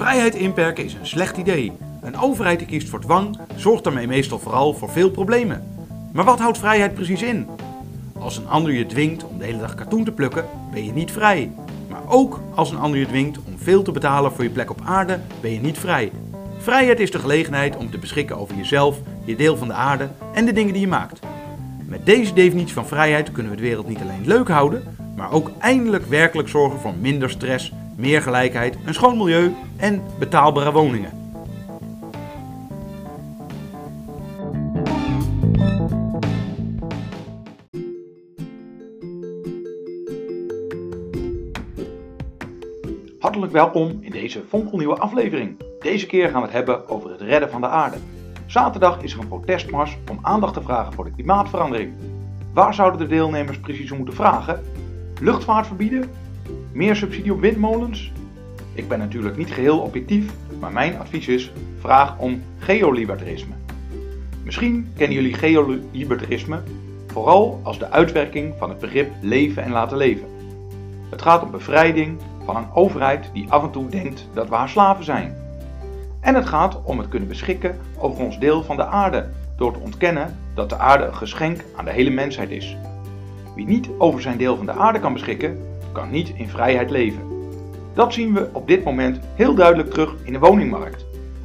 Vrijheid inperken is een slecht idee. Een overheid die kiest voor dwang zorgt daarmee meestal vooral voor veel problemen. Maar wat houdt vrijheid precies in? Als een ander je dwingt om de hele dag katoen te plukken, ben je niet vrij. Maar ook als een ander je dwingt om veel te betalen voor je plek op aarde, ben je niet vrij. Vrijheid is de gelegenheid om te beschikken over jezelf, je deel van de aarde en de dingen die je maakt. Met deze definitie van vrijheid kunnen we de wereld niet alleen leuk houden, maar ook eindelijk werkelijk zorgen voor minder stress, meer gelijkheid, een schoon milieu en betaalbare woningen. Hartelijk welkom in deze fonkelnieuwe aflevering. Deze keer gaan we het hebben over het redden van de aarde. Zaterdag is er een protestmars om aandacht te vragen voor de klimaatverandering. Waar zouden de deelnemers precies om moeten vragen? Luchtvaart verbieden? Meer subsidie op windmolens? Ik ben natuurlijk niet geheel objectief, maar mijn advies is: vraag om geolibertarisme. Misschien kennen jullie geolibertarisme vooral als de uitwerking van het begrip leven en laten leven. Het gaat om bevrijding van een overheid die af en toe denkt dat we haar slaven zijn. En het gaat om het kunnen beschikken over ons deel van de aarde, door te ontkennen dat de aarde een geschenk aan de hele mensheid is. Wie niet over zijn deel van de aarde kan beschikken, kan niet in vrijheid leven. Dat zien we op dit moment heel duidelijk terug in de woningmarkt.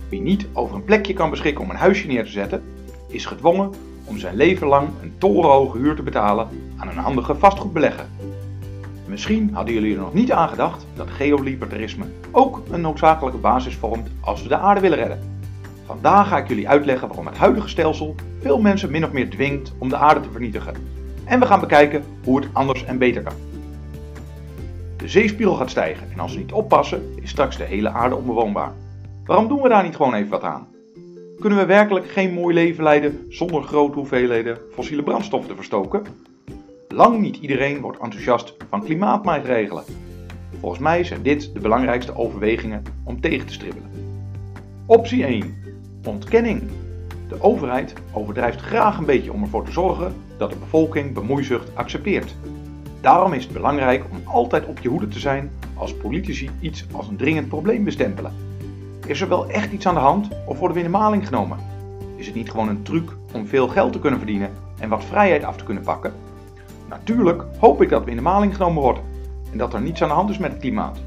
Wie niet over een plekje kan beschikken om een huisje neer te zetten, is gedwongen om zijn leven lang een torenhoge huur te betalen aan een handige vastgoedbelegger. Misschien hadden jullie er nog niet aan gedacht dat geolibertarisme ook een noodzakelijke basis vormt als we de aarde willen redden. Vandaag ga ik jullie uitleggen waarom het huidige stelsel veel mensen min of meer dwingt om de aarde te vernietigen. En we gaan bekijken hoe het anders en beter kan. De zeespiegel gaat stijgen en als we niet oppassen is straks de hele aarde onbewoonbaar. Waarom doen we daar niet gewoon even wat aan? Kunnen we werkelijk geen mooi leven leiden zonder grote hoeveelheden fossiele brandstoffen te verstoken? Lang niet iedereen wordt enthousiast van klimaatmaatregelen. Volgens mij zijn dit de belangrijkste overwegingen om tegen te stribbelen. Optie 1. Ontkenning. De overheid overdrijft graag een beetje om ervoor te zorgen dat de bevolking bemoeizucht accepteert. Daarom is het belangrijk om altijd op je hoede te zijn als politici iets als een dringend probleem bestempelen. Is er wel echt iets aan de hand of worden we in de maling genomen? Is het niet gewoon een truc om veel geld te kunnen verdienen en wat vrijheid af te kunnen pakken? Natuurlijk hoop ik dat we in de maling genomen worden en dat er niets aan de hand is met het klimaat.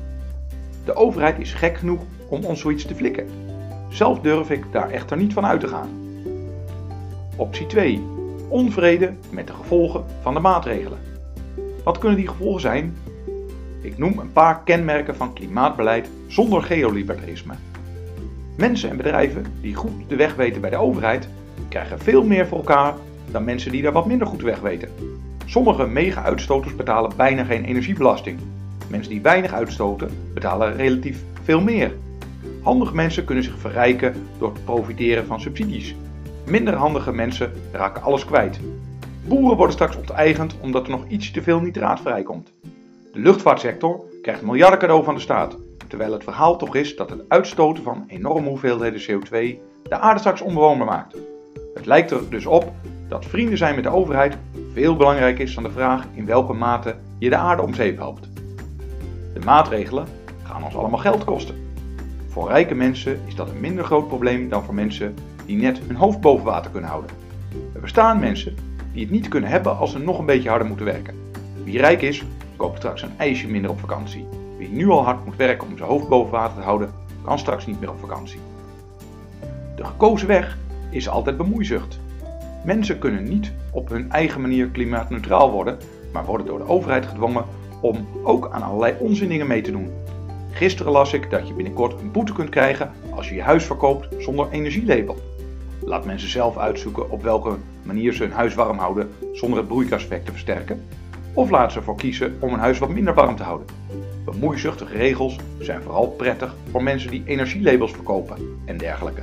De overheid is gek genoeg om ons zoiets te flikken. Zelf durf ik daar echter niet van uit te gaan. Optie 2. Onvrede met de gevolgen van de maatregelen. Wat kunnen die gevolgen zijn? Ik noem een paar kenmerken van klimaatbeleid zonder geolibertarisme. Mensen en bedrijven die goed de weg weten bij de overheid, krijgen veel meer voor elkaar dan mensen die daar wat minder goed weg weten. Sommige mega-uitstoters betalen bijna geen energiebelasting. Mensen die weinig uitstoten betalen relatief veel meer. Handige mensen kunnen zich verrijken door te profiteren van subsidies. Minder handige mensen raken alles kwijt. Boeren worden straks onteigend omdat er nog iets te veel nitraat vrijkomt. De luchtvaartsector krijgt miljarden cadeau van de staat, terwijl het verhaal toch is dat het uitstoten van enorme hoeveelheden CO2 de aarde straks onbewoonbaar maakt. Het lijkt er dus op dat vrienden zijn met de overheid veel belangrijker is dan de vraag in welke mate je de aarde om zeep helpt. De maatregelen gaan ons allemaal geld kosten. Voor rijke mensen is dat een minder groot probleem dan voor mensen die net hun hoofd boven water kunnen houden. Er bestaan mensen die het niet kunnen hebben als ze nog een beetje harder moeten werken. Wie rijk is, koopt straks een ijsje minder op vakantie. Wie nu al hard moet werken om zijn hoofd boven water te houden, kan straks niet meer op vakantie. De gekozen weg is altijd bemoeizucht. Mensen kunnen niet op hun eigen manier klimaatneutraal worden, maar worden door de overheid gedwongen om ook aan allerlei onzinningen mee te doen. Gisteren las ik dat je binnenkort een boete kunt krijgen als je je huis verkoopt zonder energielabel. Laat mensen zelf uitzoeken op welke manier ze hun huis warm houden zonder het broeikaseffect te versterken. Of laat ze ervoor kiezen om een huis wat minder warm te houden. Bemoeizuchtige regels zijn vooral prettig voor mensen die energielabels verkopen en dergelijke.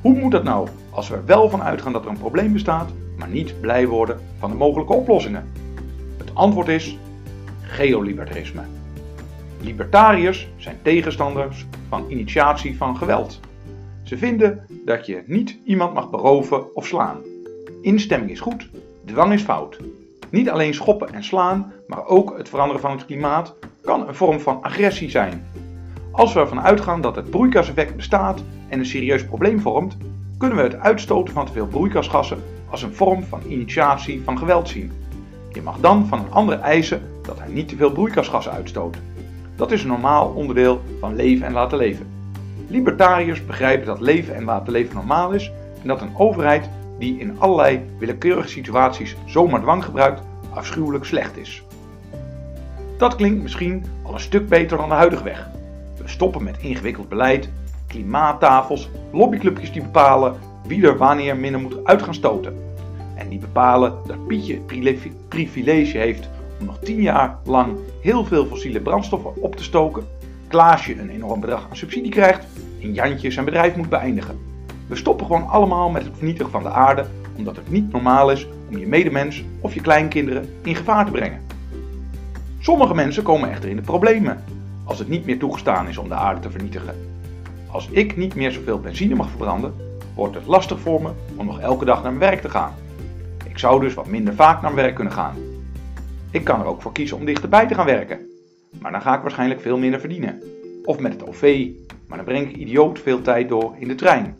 Hoe moet dat nou als we er wel van uitgaan dat er een probleem bestaat, maar niet blij worden van de mogelijke oplossingen? Het antwoord is geolibertarisme. Libertariërs zijn tegenstanders van initiatie van geweld. Ze vinden dat je niet iemand mag beroven of slaan. Instemming is goed, dwang is fout. Niet alleen schoppen en slaan, maar ook het veranderen van het klimaat kan een vorm van agressie zijn. Als we ervan uitgaan dat het broeikaseffect bestaat en een serieus probleem vormt, kunnen we het uitstoten van te veel broeikasgassen als een vorm van initiatie van geweld zien. Je mag dan van een ander eisen dat hij niet te veel broeikasgassen uitstoot. Dat is een normaal onderdeel van leven en laten leven. Libertariërs begrijpen dat leven en laten leven normaal is en dat een overheid die in allerlei willekeurige situaties zomaar dwang gebruikt afschuwelijk slecht is. Dat klinkt misschien al een stuk beter dan de huidige weg. We stoppen met ingewikkeld beleid, klimaattafels, lobbyclubjes die bepalen wie er wanneer minder moet uit gaan stoten. En die bepalen dat Pietje het privilege heeft om nog 10 jaar lang heel veel fossiele brandstoffen op te stoken, Klaasje een enorm bedrag aan subsidie krijgt en Jantje zijn bedrijf moet beëindigen. We stoppen gewoon allemaal met het vernietigen van de aarde, omdat het niet normaal is om je medemens of je kleinkinderen in gevaar te brengen. Sommige mensen komen echter in de problemen als het niet meer toegestaan is om de aarde te vernietigen. Als ik niet meer zoveel benzine mag verbranden, wordt het lastig voor me om nog elke dag naar mijn werk te gaan. Ik zou dus wat minder vaak naar mijn werk kunnen gaan. Ik kan er ook voor kiezen om dichterbij te gaan werken, maar dan ga ik waarschijnlijk veel minder verdienen. Of met het OV, maar dan breng ik idioot veel tijd door in de trein.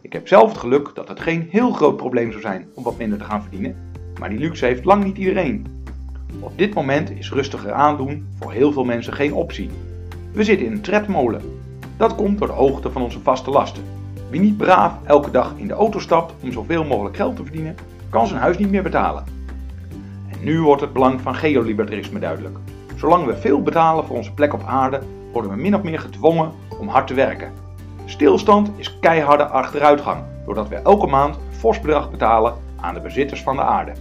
Ik heb zelf het geluk dat het geen heel groot probleem zou zijn om wat minder te gaan verdienen, maar die luxe heeft lang niet iedereen. Op dit moment is rustiger aandoen voor heel veel mensen geen optie. We zitten in een tredmolen. Dat komt door de hoogte van onze vaste lasten. Wie niet braaf elke dag in de auto stapt om zoveel mogelijk geld te verdienen, kan zijn huis niet meer betalen. En nu wordt het belang van geolibertarisme duidelijk. Zolang we veel betalen voor onze plek op aarde, worden we min of meer gedwongen om hard te werken. Stilstand is keiharde achteruitgang, doordat we elke maand een fors bedrag betalen aan de bezitters van de aarde.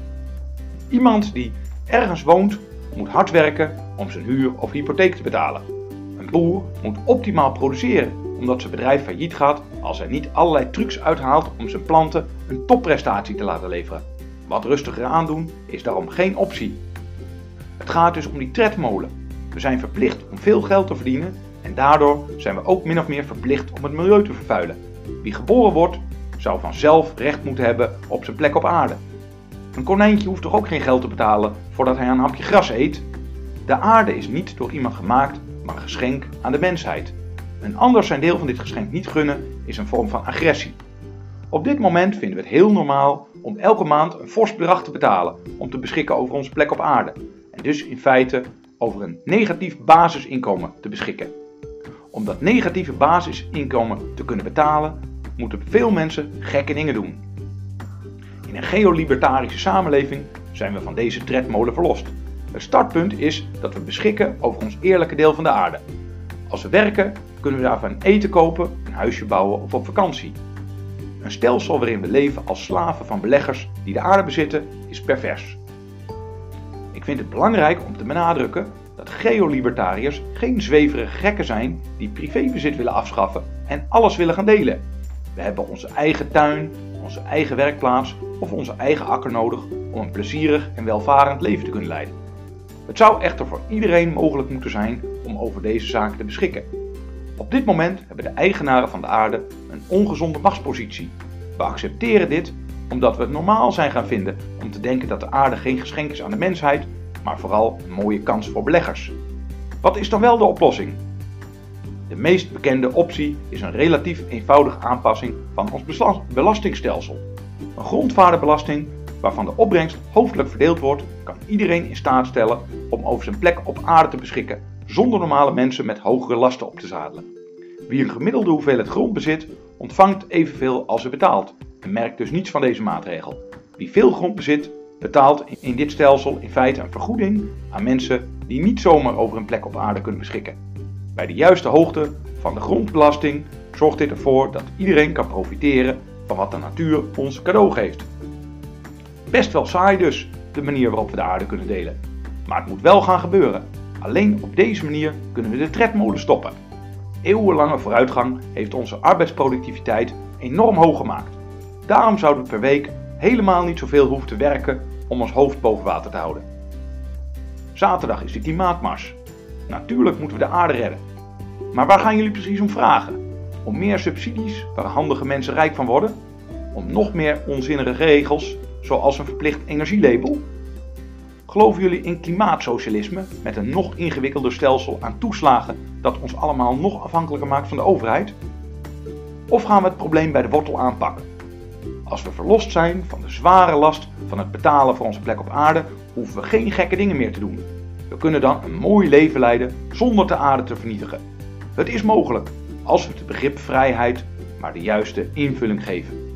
Iemand die ergens woont, moet hard werken om zijn huur of hypotheek te betalen. Een boer moet optimaal produceren, omdat zijn bedrijf failliet gaat als hij niet allerlei trucs uithaalt om zijn planten een topprestatie te laten leveren. Wat rustiger aandoen is daarom geen optie. Het gaat dus om die tredmolen. We zijn verplicht om veel geld te verdienen en daardoor zijn we ook min of meer verplicht om het milieu te vervuilen. Wie geboren wordt, zou vanzelf recht moeten hebben op zijn plek op aarde. Een konijntje hoeft toch ook geen geld te betalen voordat hij een hapje gras eet? De aarde is niet door iemand gemaakt, maar een geschenk aan de mensheid. Een ander zijn deel van dit geschenk niet gunnen is een vorm van agressie. Op dit moment vinden we het heel normaal om elke maand een fors bedrag te betalen om te beschikken over onze plek op aarde. Dus in feite over een negatief basisinkomen te beschikken. Om dat negatieve basisinkomen te kunnen betalen, moeten veel mensen gekke dingen doen. In een geolibertarische samenleving zijn we van deze tredmolen verlost. Het startpunt is dat we beschikken over ons eerlijke deel van de aarde. Als we werken, kunnen we daarvan eten kopen, een huisje bouwen of op vakantie. Een stelsel waarin we leven als slaven van beleggers die de aarde bezitten, is pervers. Ik vind het belangrijk om te benadrukken dat geolibertariërs geen zweverige gekken zijn die privébezit willen afschaffen en alles willen gaan delen. We hebben onze eigen tuin, onze eigen werkplaats of onze eigen akker nodig om een plezierig en welvarend leven te kunnen leiden. Het zou echter voor iedereen mogelijk moeten zijn om over deze zaken te beschikken. Op dit moment hebben de eigenaren van de aarde een ongezonde machtspositie. We accepteren dit omdat we het normaal zijn gaan vinden om te denken dat de aarde geen geschenk is aan de mensheid, maar vooral een mooie kans voor beleggers. Wat is dan wel de oplossing? De meest bekende optie is een relatief eenvoudige aanpassing van ons belastingstelsel. Een grondwaardebelasting waarvan de opbrengst hoofdelijk verdeeld wordt, kan iedereen in staat stellen om over zijn plek op aarde te beschikken, zonder normale mensen met hogere lasten op te zadelen. Wie een gemiddelde hoeveelheid grond bezit, ontvangt evenveel als hij betaalt en merkt dus niets van deze maatregel. Wie veel grond bezit, betaalt in dit stelsel in feite een vergoeding aan mensen die niet zomaar over een plek op aarde kunnen beschikken. Bij de juiste hoogte van de grondbelasting zorgt dit ervoor dat iedereen kan profiteren van wat de natuur ons cadeau geeft. Best wel saai dus, de manier waarop we de aarde kunnen delen. Maar het moet wel gaan gebeuren. Alleen op deze manier kunnen we de tredmolen stoppen. Eeuwenlange vooruitgang heeft onze arbeidsproductiviteit enorm hoog gemaakt. Daarom zouden we per week helemaal niet zoveel hoeven te werken om ons hoofd boven water te houden. Zaterdag is de klimaatmars. Natuurlijk moeten we de aarde redden. Maar waar gaan jullie precies om vragen? Om meer subsidies waar handige mensen rijk van worden? Om nog meer onzinnige regels, zoals een verplicht energielabel? Geloven jullie in klimaatsocialisme met een nog ingewikkelder stelsel aan toeslagen dat ons allemaal nog afhankelijker maakt van de overheid? Of gaan we het probleem bij de wortel aanpakken? Als we verlost zijn van de zware last van het betalen voor onze plek op aarde, hoeven we geen gekke dingen meer te doen. We kunnen dan een mooi leven leiden zonder de aarde te vernietigen. Het is mogelijk als we het begrip vrijheid maar de juiste invulling geven.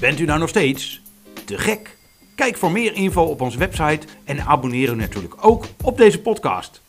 Bent u nou nog steeds te gek? Kijk voor meer info op onze website en abonneer u natuurlijk ook op deze podcast.